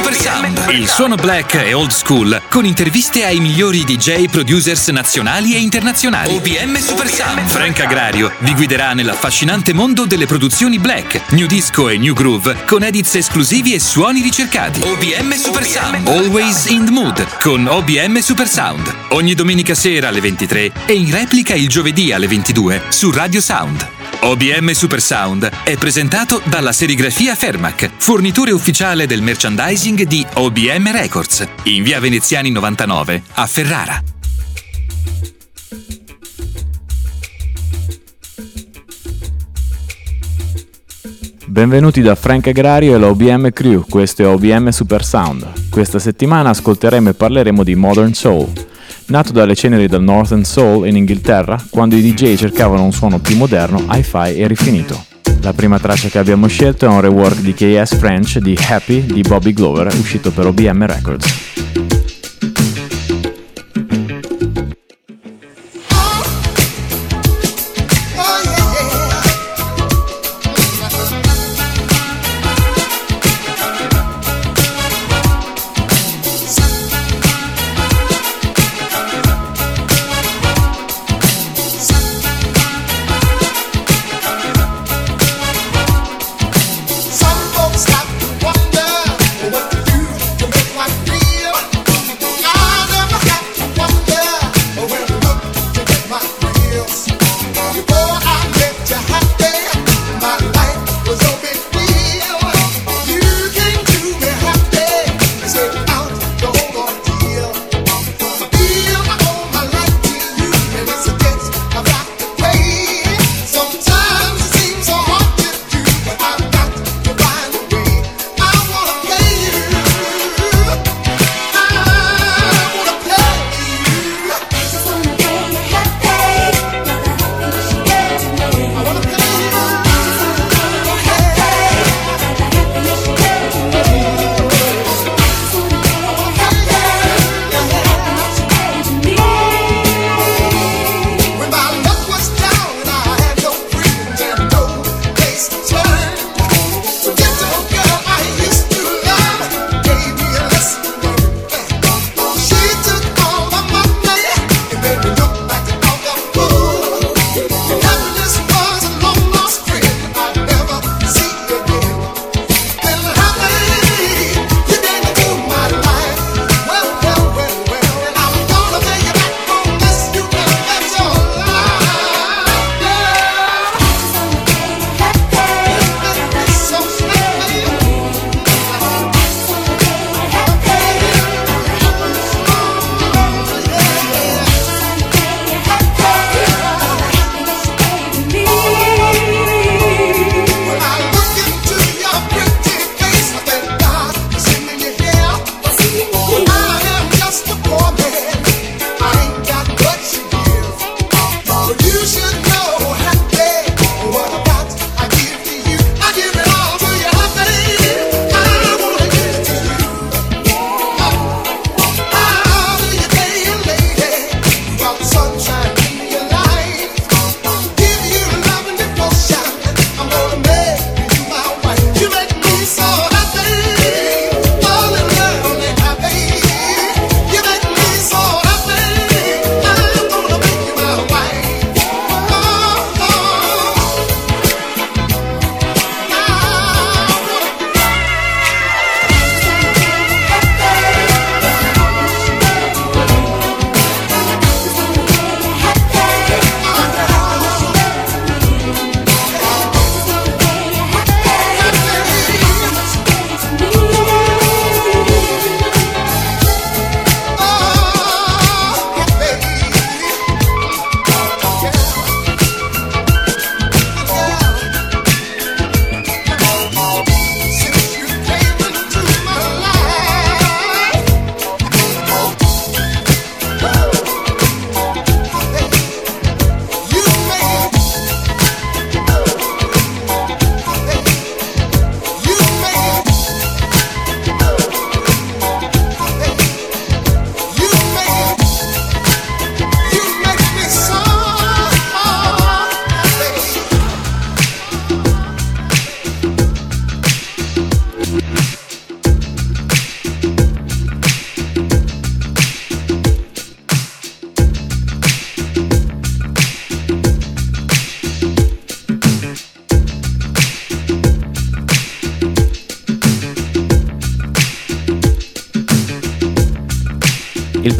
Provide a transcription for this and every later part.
Super Sound. Il suono black e old school con interviste ai migliori DJ producers nazionali e internazionali. OBM Super Sound. Frank Agrario vi guiderà nell'affascinante mondo delle produzioni black, new disco e new groove con edits esclusivi e suoni ricercati. OBM Super Sound. Always in the mood con OBM Super Sound. Ogni domenica sera alle 23 e in replica il giovedì alle 22 su Radio Sound. OBM Super Sound è presentato dalla serigrafia Fermac, fornitore ufficiale del merchandising di OBM Records, in via Veneziani 99 a Ferrara. Benvenuti da Frank Agrario e l'OBM Crew, questo è OBM Super Sound. Questa settimana ascolteremo e parleremo di Modern Soul. Nato dalle ceneri del Northern Soul in Inghilterra, quando i DJ cercavano un suono più moderno, hi-fi e rifinito. La prima traccia che abbiamo scelto è un rework di KS French di Happy di Bobby Glover, uscito per OBM Records.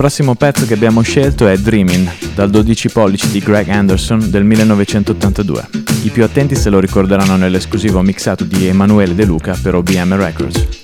Prossimo pezzo che abbiamo scelto è Dreamin', dal 12 pollici di Greg Anderson del 1982. I più attenti se lo ricorderanno nell'esclusivo mixato di Emanuele De Luca per OBM Records.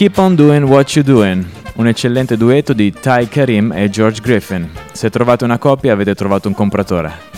Keep on doing what you're doing, un eccellente duetto di Ty Karim e George Griffin. Se trovate una copia avete trovato un compratore.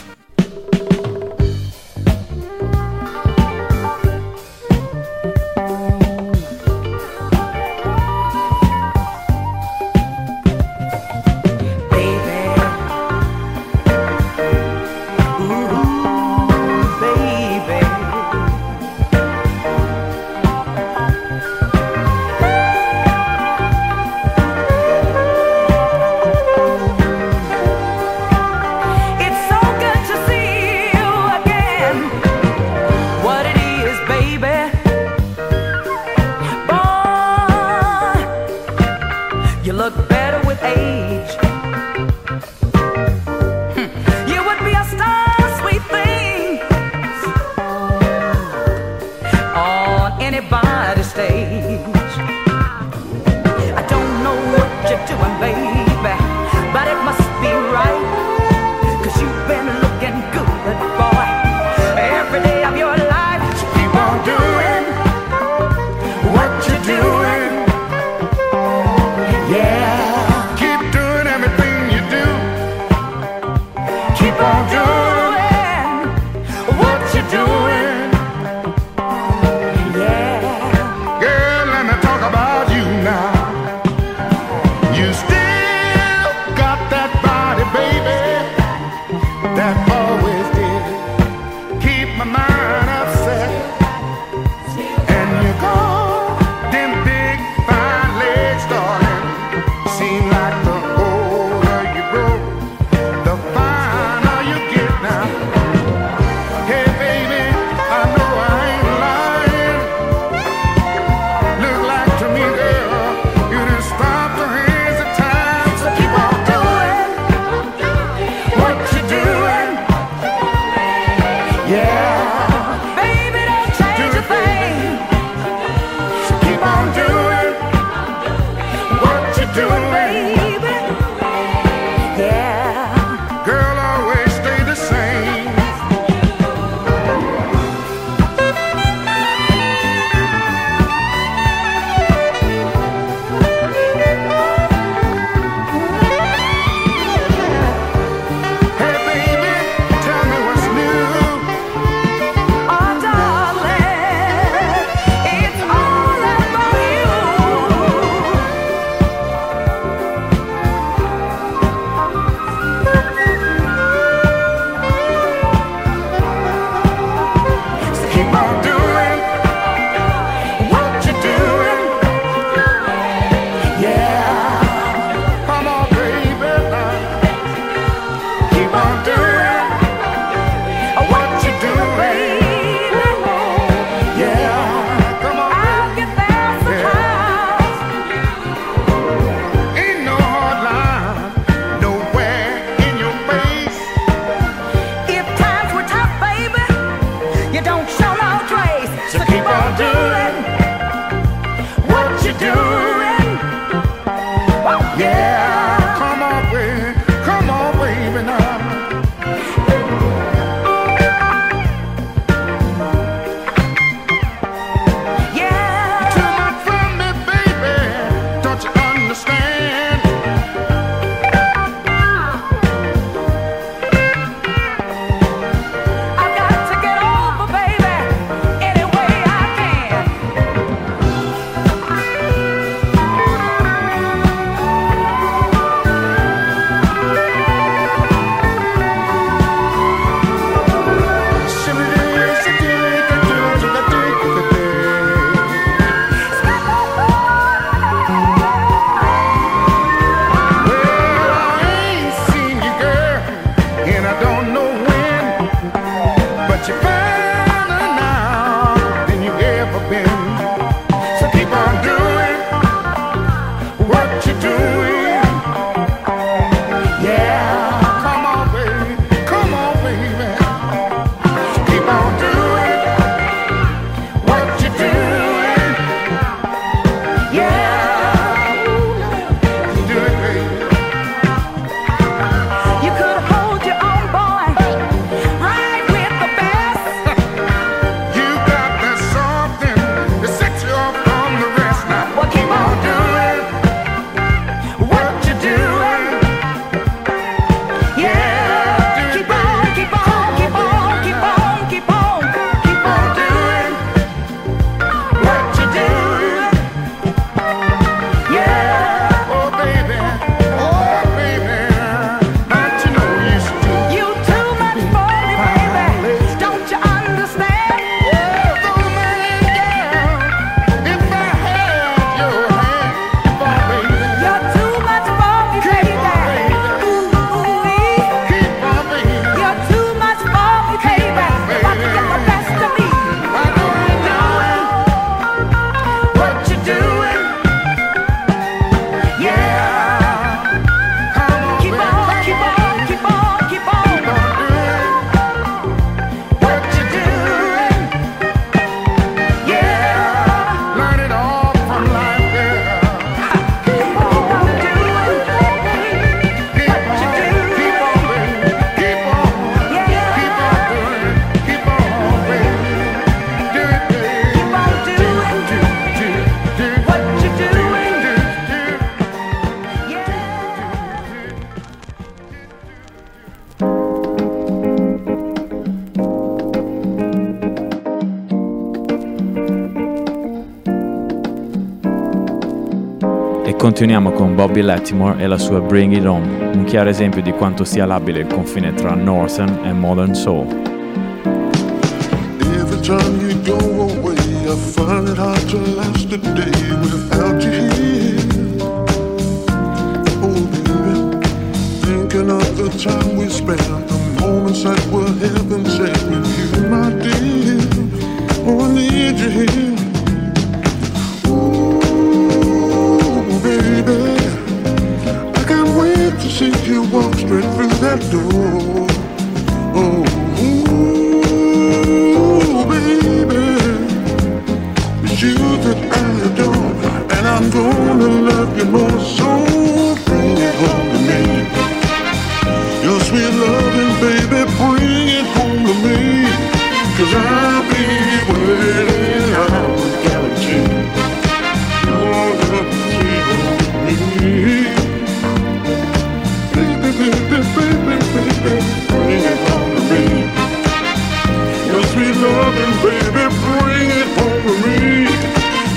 Continuiamo con Bobby Latimore e la sua Bring It Home, un chiaro esempio di quanto sia labile il confine tra Northern e Modern Soul. Every time you go away, I find it hard to last a day without you here. Oh baby, thinking of the time we spent, the moments that were heaven sent with you, my dear. Oh, I need you here. See you walk straight through that door. Oh, ooh, baby, it's you that I adore, and I'm gonna love you more. So bring it home to me. Your sweet loving, baby, bring it home to me. Cause I'll be waiting, I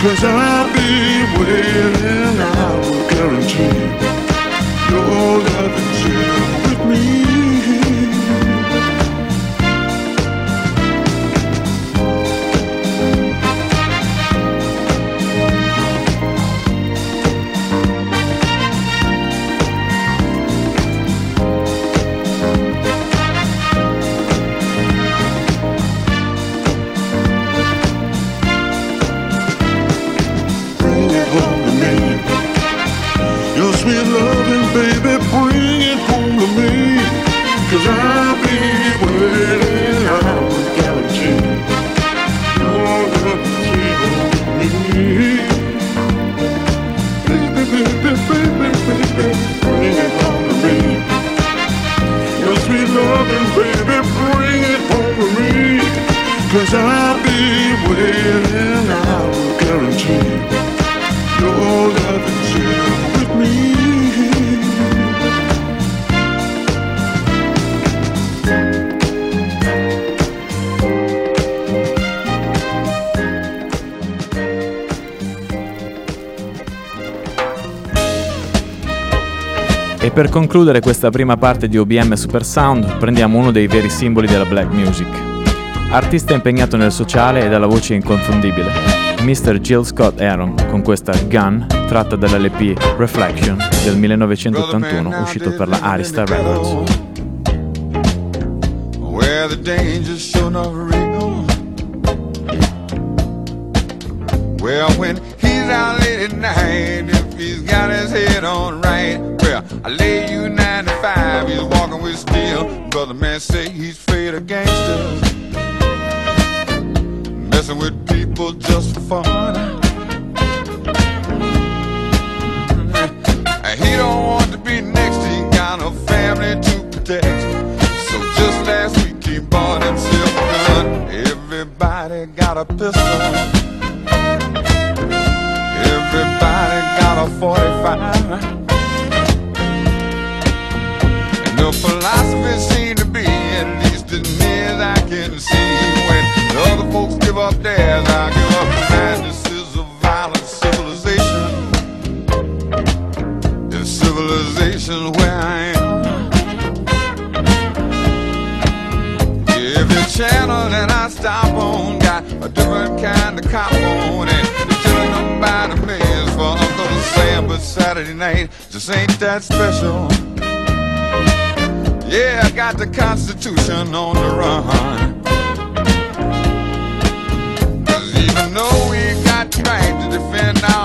Cause I'll be waiting, I will guarantee your love is per concludere questa prima parte di OBM Super Sound prendiamo uno dei veri simboli della black music. Artista impegnato nel sociale e dalla voce inconfondibile, Mr. Jill Scott Aaron con questa Gun tratta dall'LP Reflection del 1981 uscito per la Arista Records. Well, when he's out late at night, if he's got his head on right. I lay you 95, he's walking with steel. Brother man say he's afraid of gangsters. Messing with people just for fun. And he don't want to be next, he got a family to protect. So just last week he bought himself a gun. Everybody got a pistol. Everybody got a 45. The philosophy seems to be, at least as near as I can see, when the other folks give up theirs, I give up mine. This is a violent civilization. The civilization where I am. Every channel that I stop on got a different kind of cop on, and they're killing them by the millions for Uncle Sam. But Saturday night just ain't that special. Yeah, I got the Constitution on the run. Cause even though we got right to defend our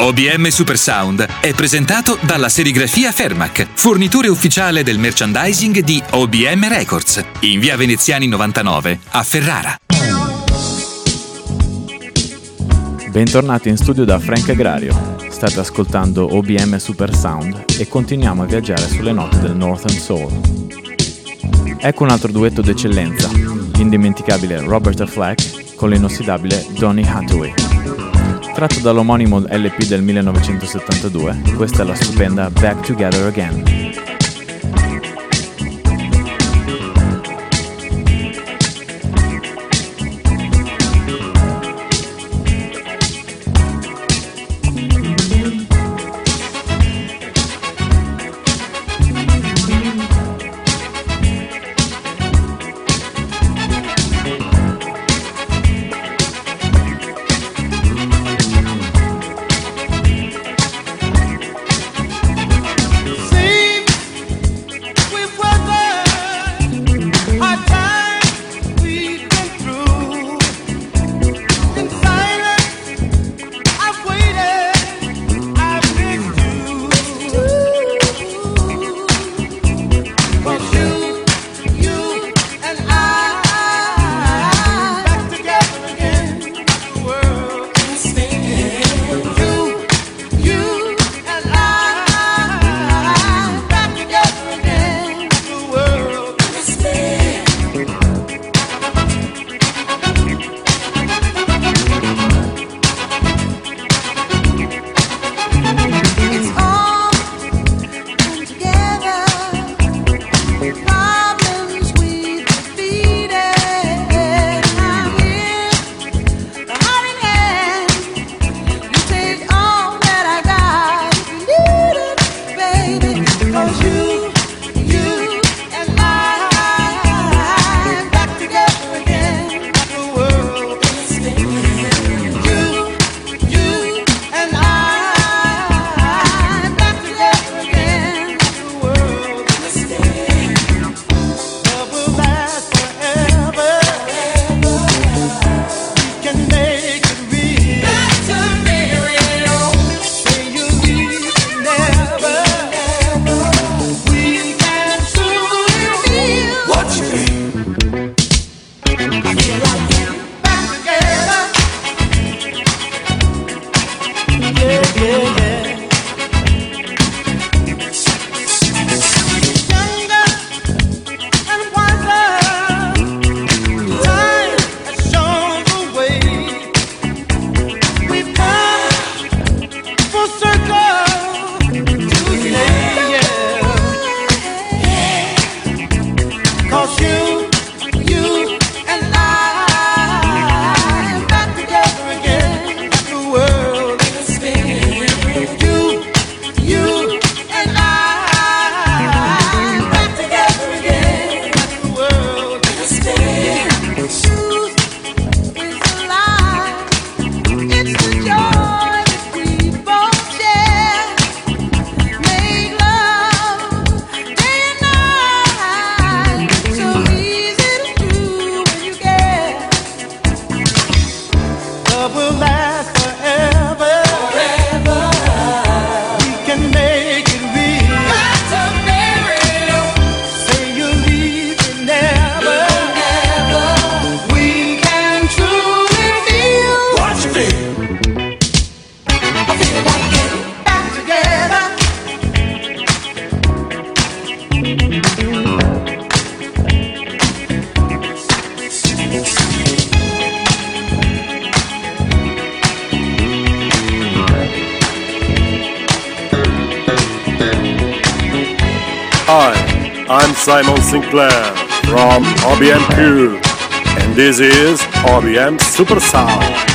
OBM Super Sound è presentato dalla serigrafia Fermac, fornitore ufficiale del merchandising di OBM Records, in via Veneziani 99 a Ferrara. Bentornati in studio da Frank Agrario. State ascoltando OBM Super Sound e continuiamo a viaggiare sulle note del Northern Soul. Ecco un altro duetto d'eccellenza, l'indimenticabile Robert Flack con l'inossidabile Donny Hathaway. Tratto dall'omonimo LP del 1972, questa è la stupenda Back Together Again. Is OBM Super Sound.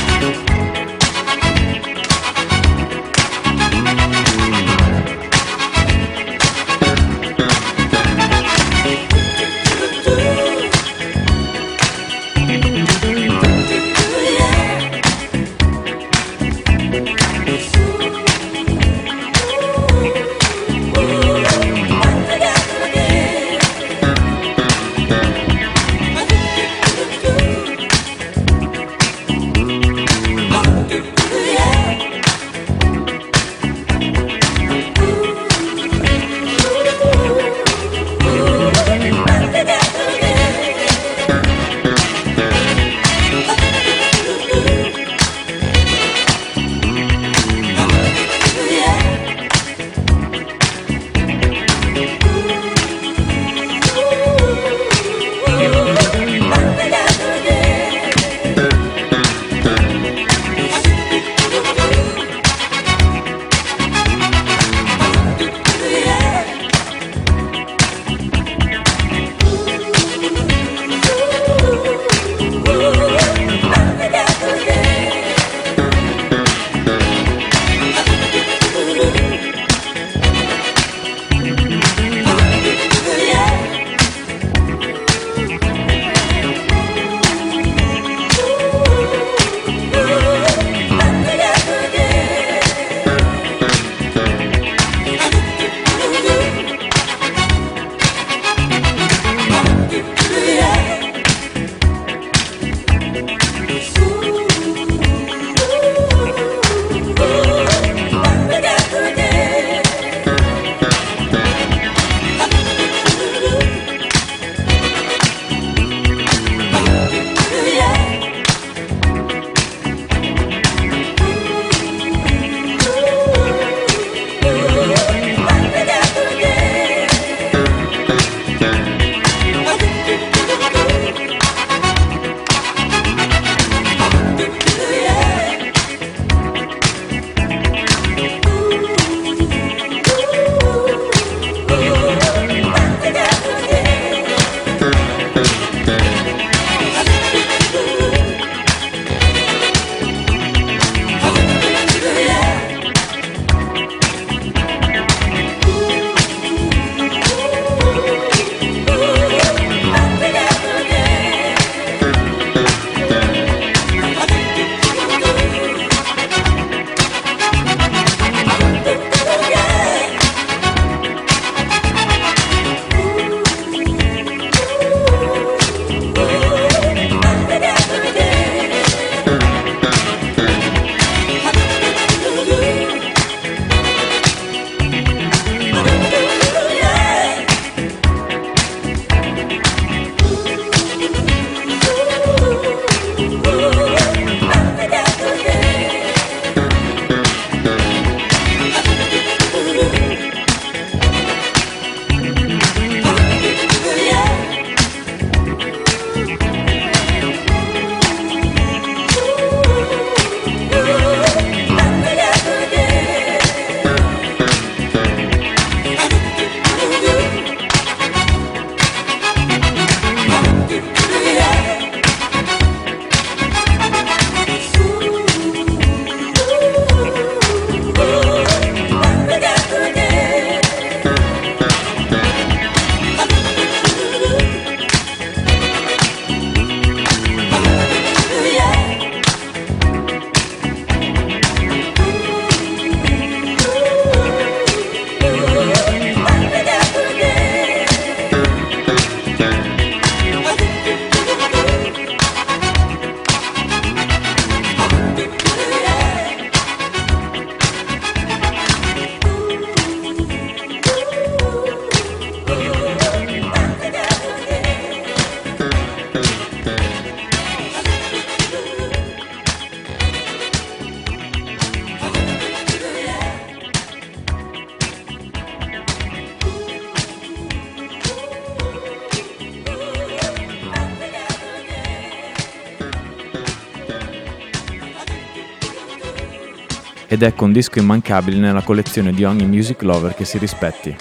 ed è un disco immancabile nella collezione di ogni music lover che si rispetti.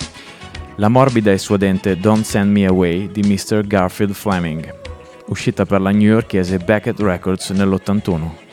La morbida e suadente Don't Send Me Away di Mr. Garfield Fleming, uscita per la newyorkese Beckett Records nell'81.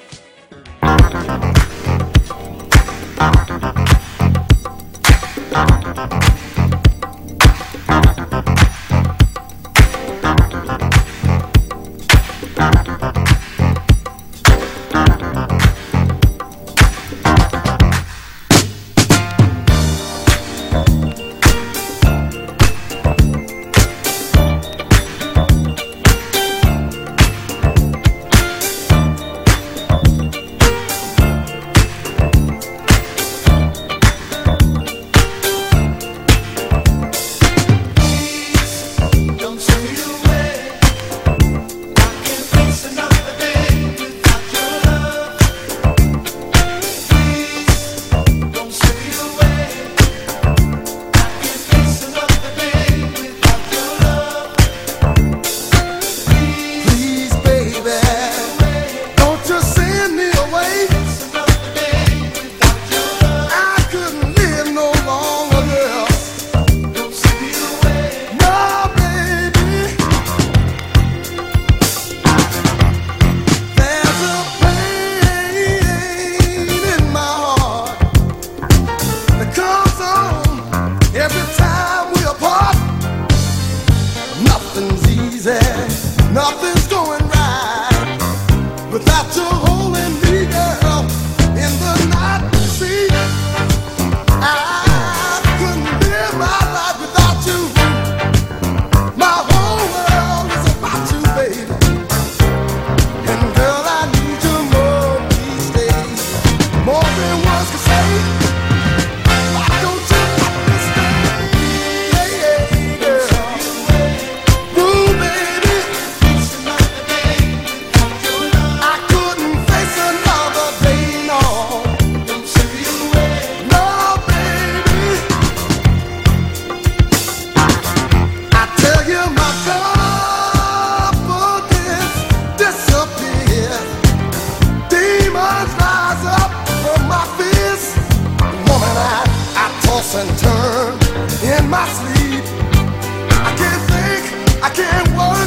and turn in my sleep. I can't think, I can't work.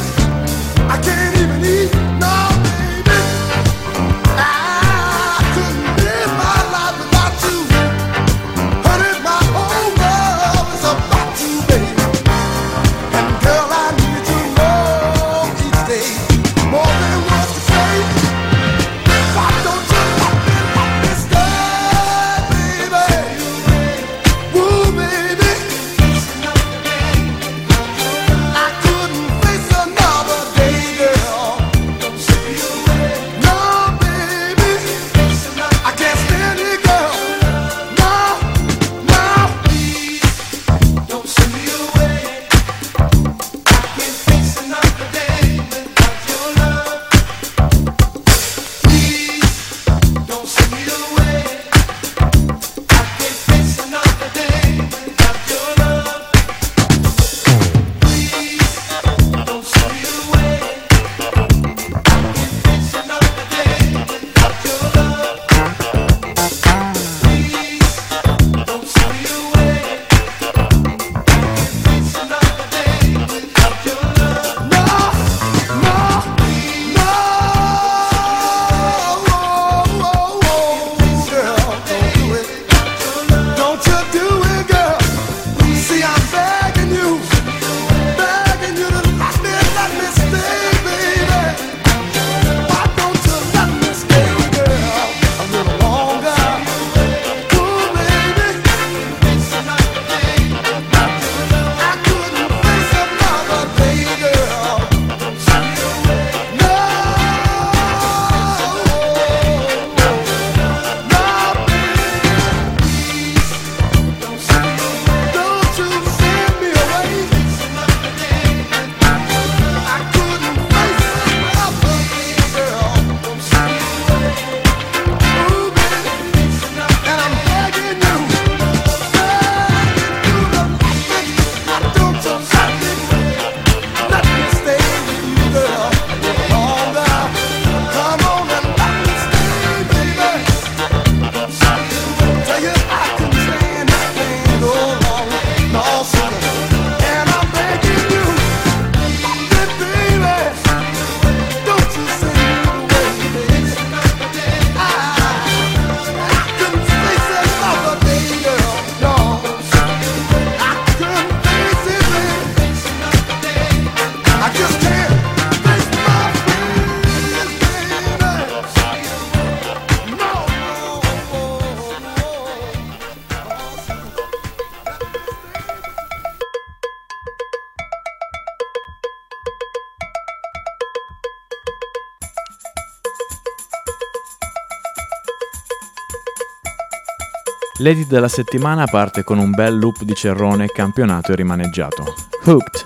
L'edit della settimana parte con un bel loop di Cerrone campionato e rimaneggiato. Hooked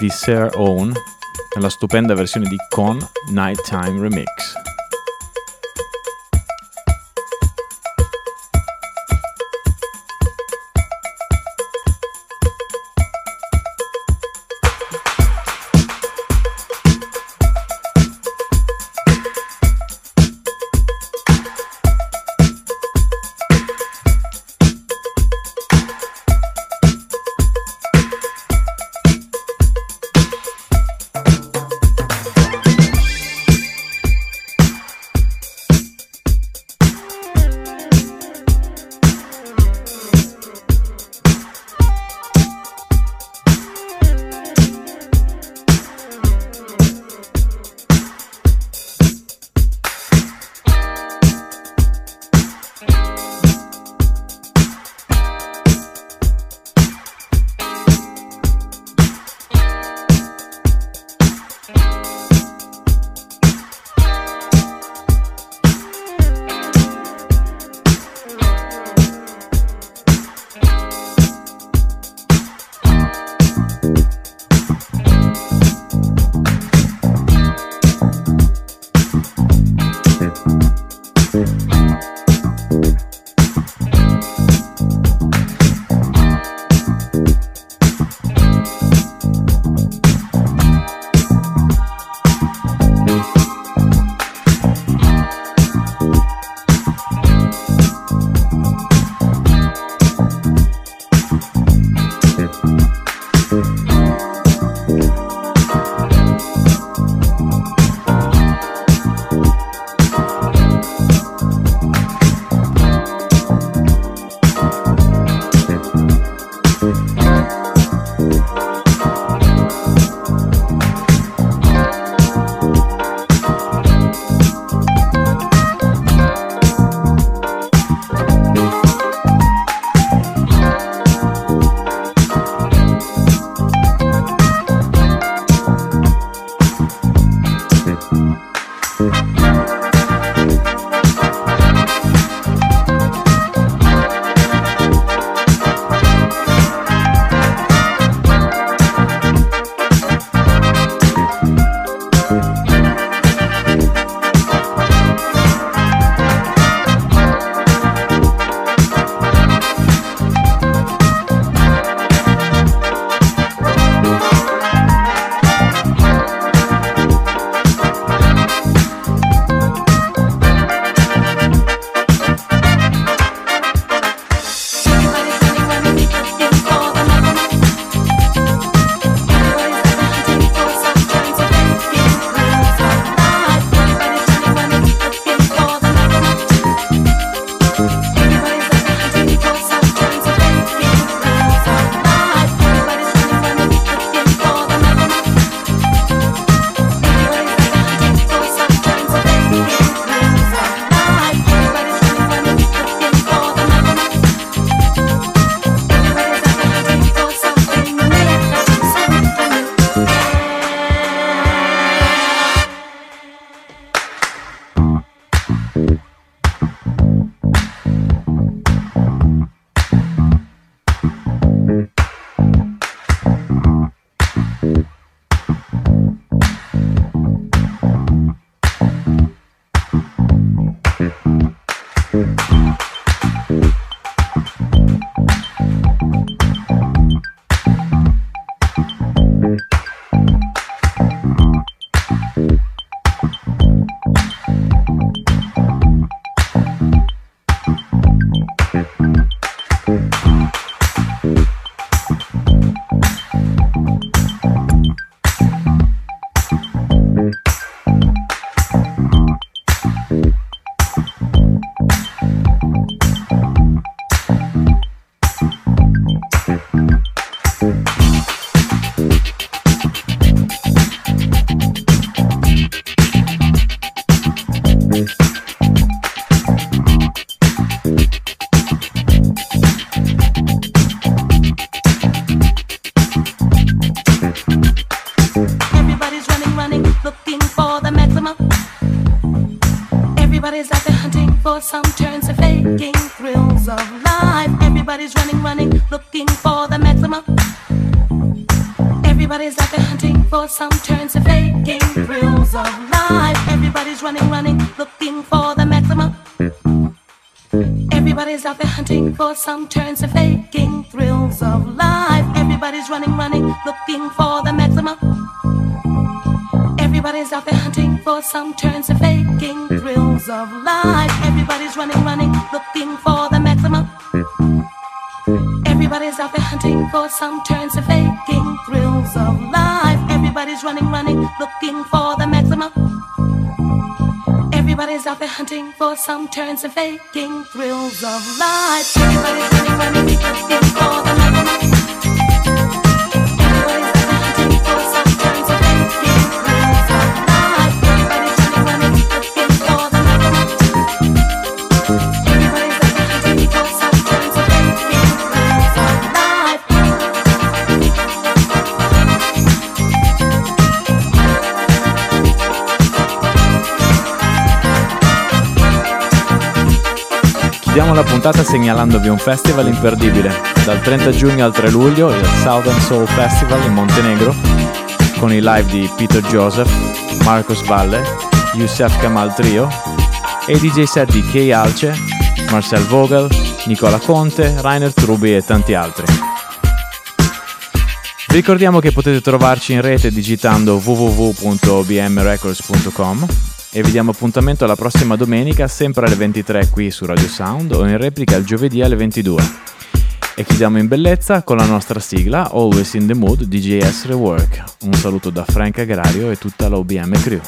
di Sir Owen nella stupenda versione di Con Nighttime Remix. For some turns and faking thrills of life. Everybody's running, running, looking for the maximum. Everybody's out there hunting for some turns and faking thrills of life. Everybody's running, running, looking for the maximum. Everybody's out there hunting for some turns and faking thrills of life. Everybody's running, running, looking for the maximum. Everybody's out there hunting for some turns and faking thrills of life. Everybody's running, running, looking for the maximum. Everybody's Chiudiamo la puntata segnalandovi un festival imperdibile. Dal 30 giugno al 3 luglio il Southern Soul Festival in Montenegro con i live di Peter Joseph, Marcos Valle, Youssef Kamal Trio e i DJ set di Kay Alce, Marcel Vogel, Nicola Conte, Rainer Trubi e tanti altri. Ricordiamo che potete trovarci in rete digitando www.obmrecords.com e vi diamo appuntamento alla prossima domenica sempre alle 23 qui su Radio Sound o in replica il giovedì alle 22. E chiudiamo in bellezza con la nostra sigla Always in the Mood DJS Rework. Un saluto da Frank Agrario e tutta la OBM Crew.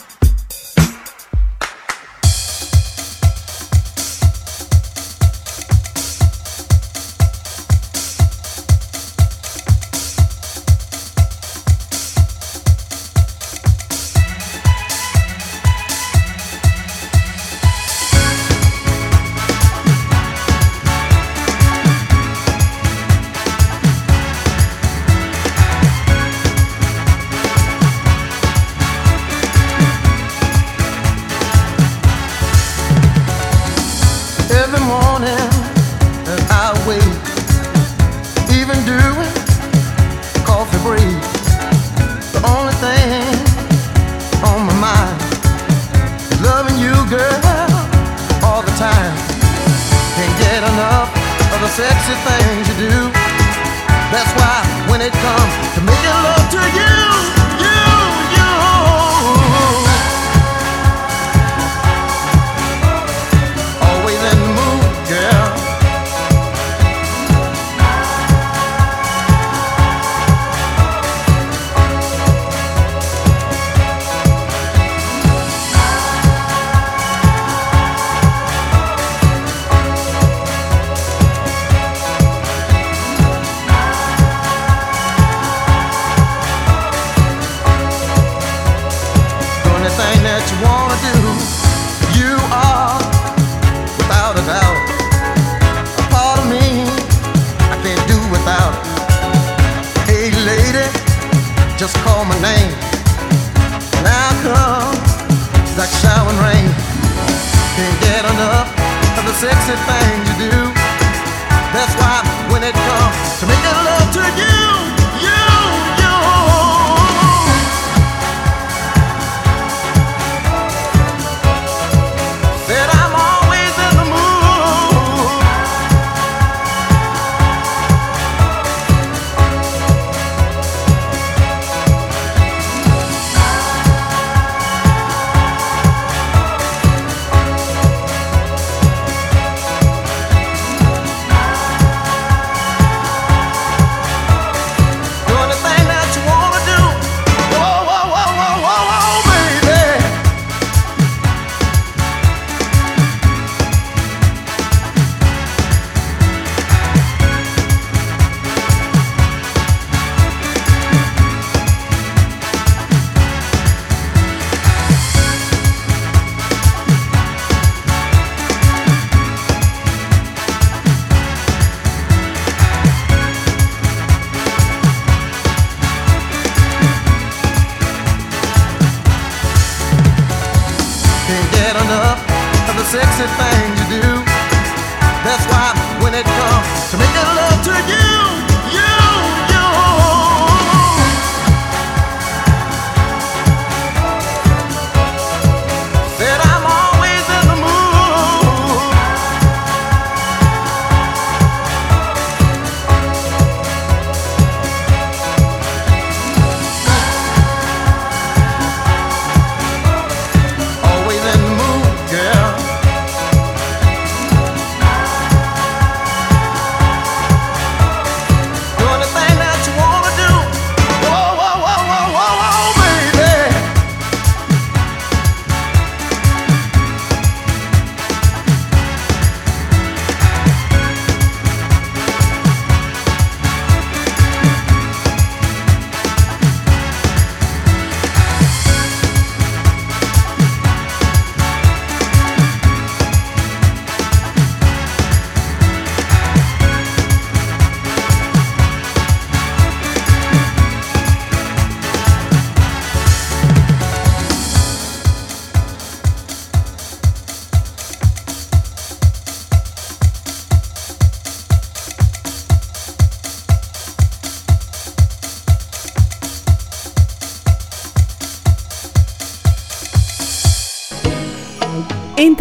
Of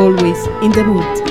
always in the mood.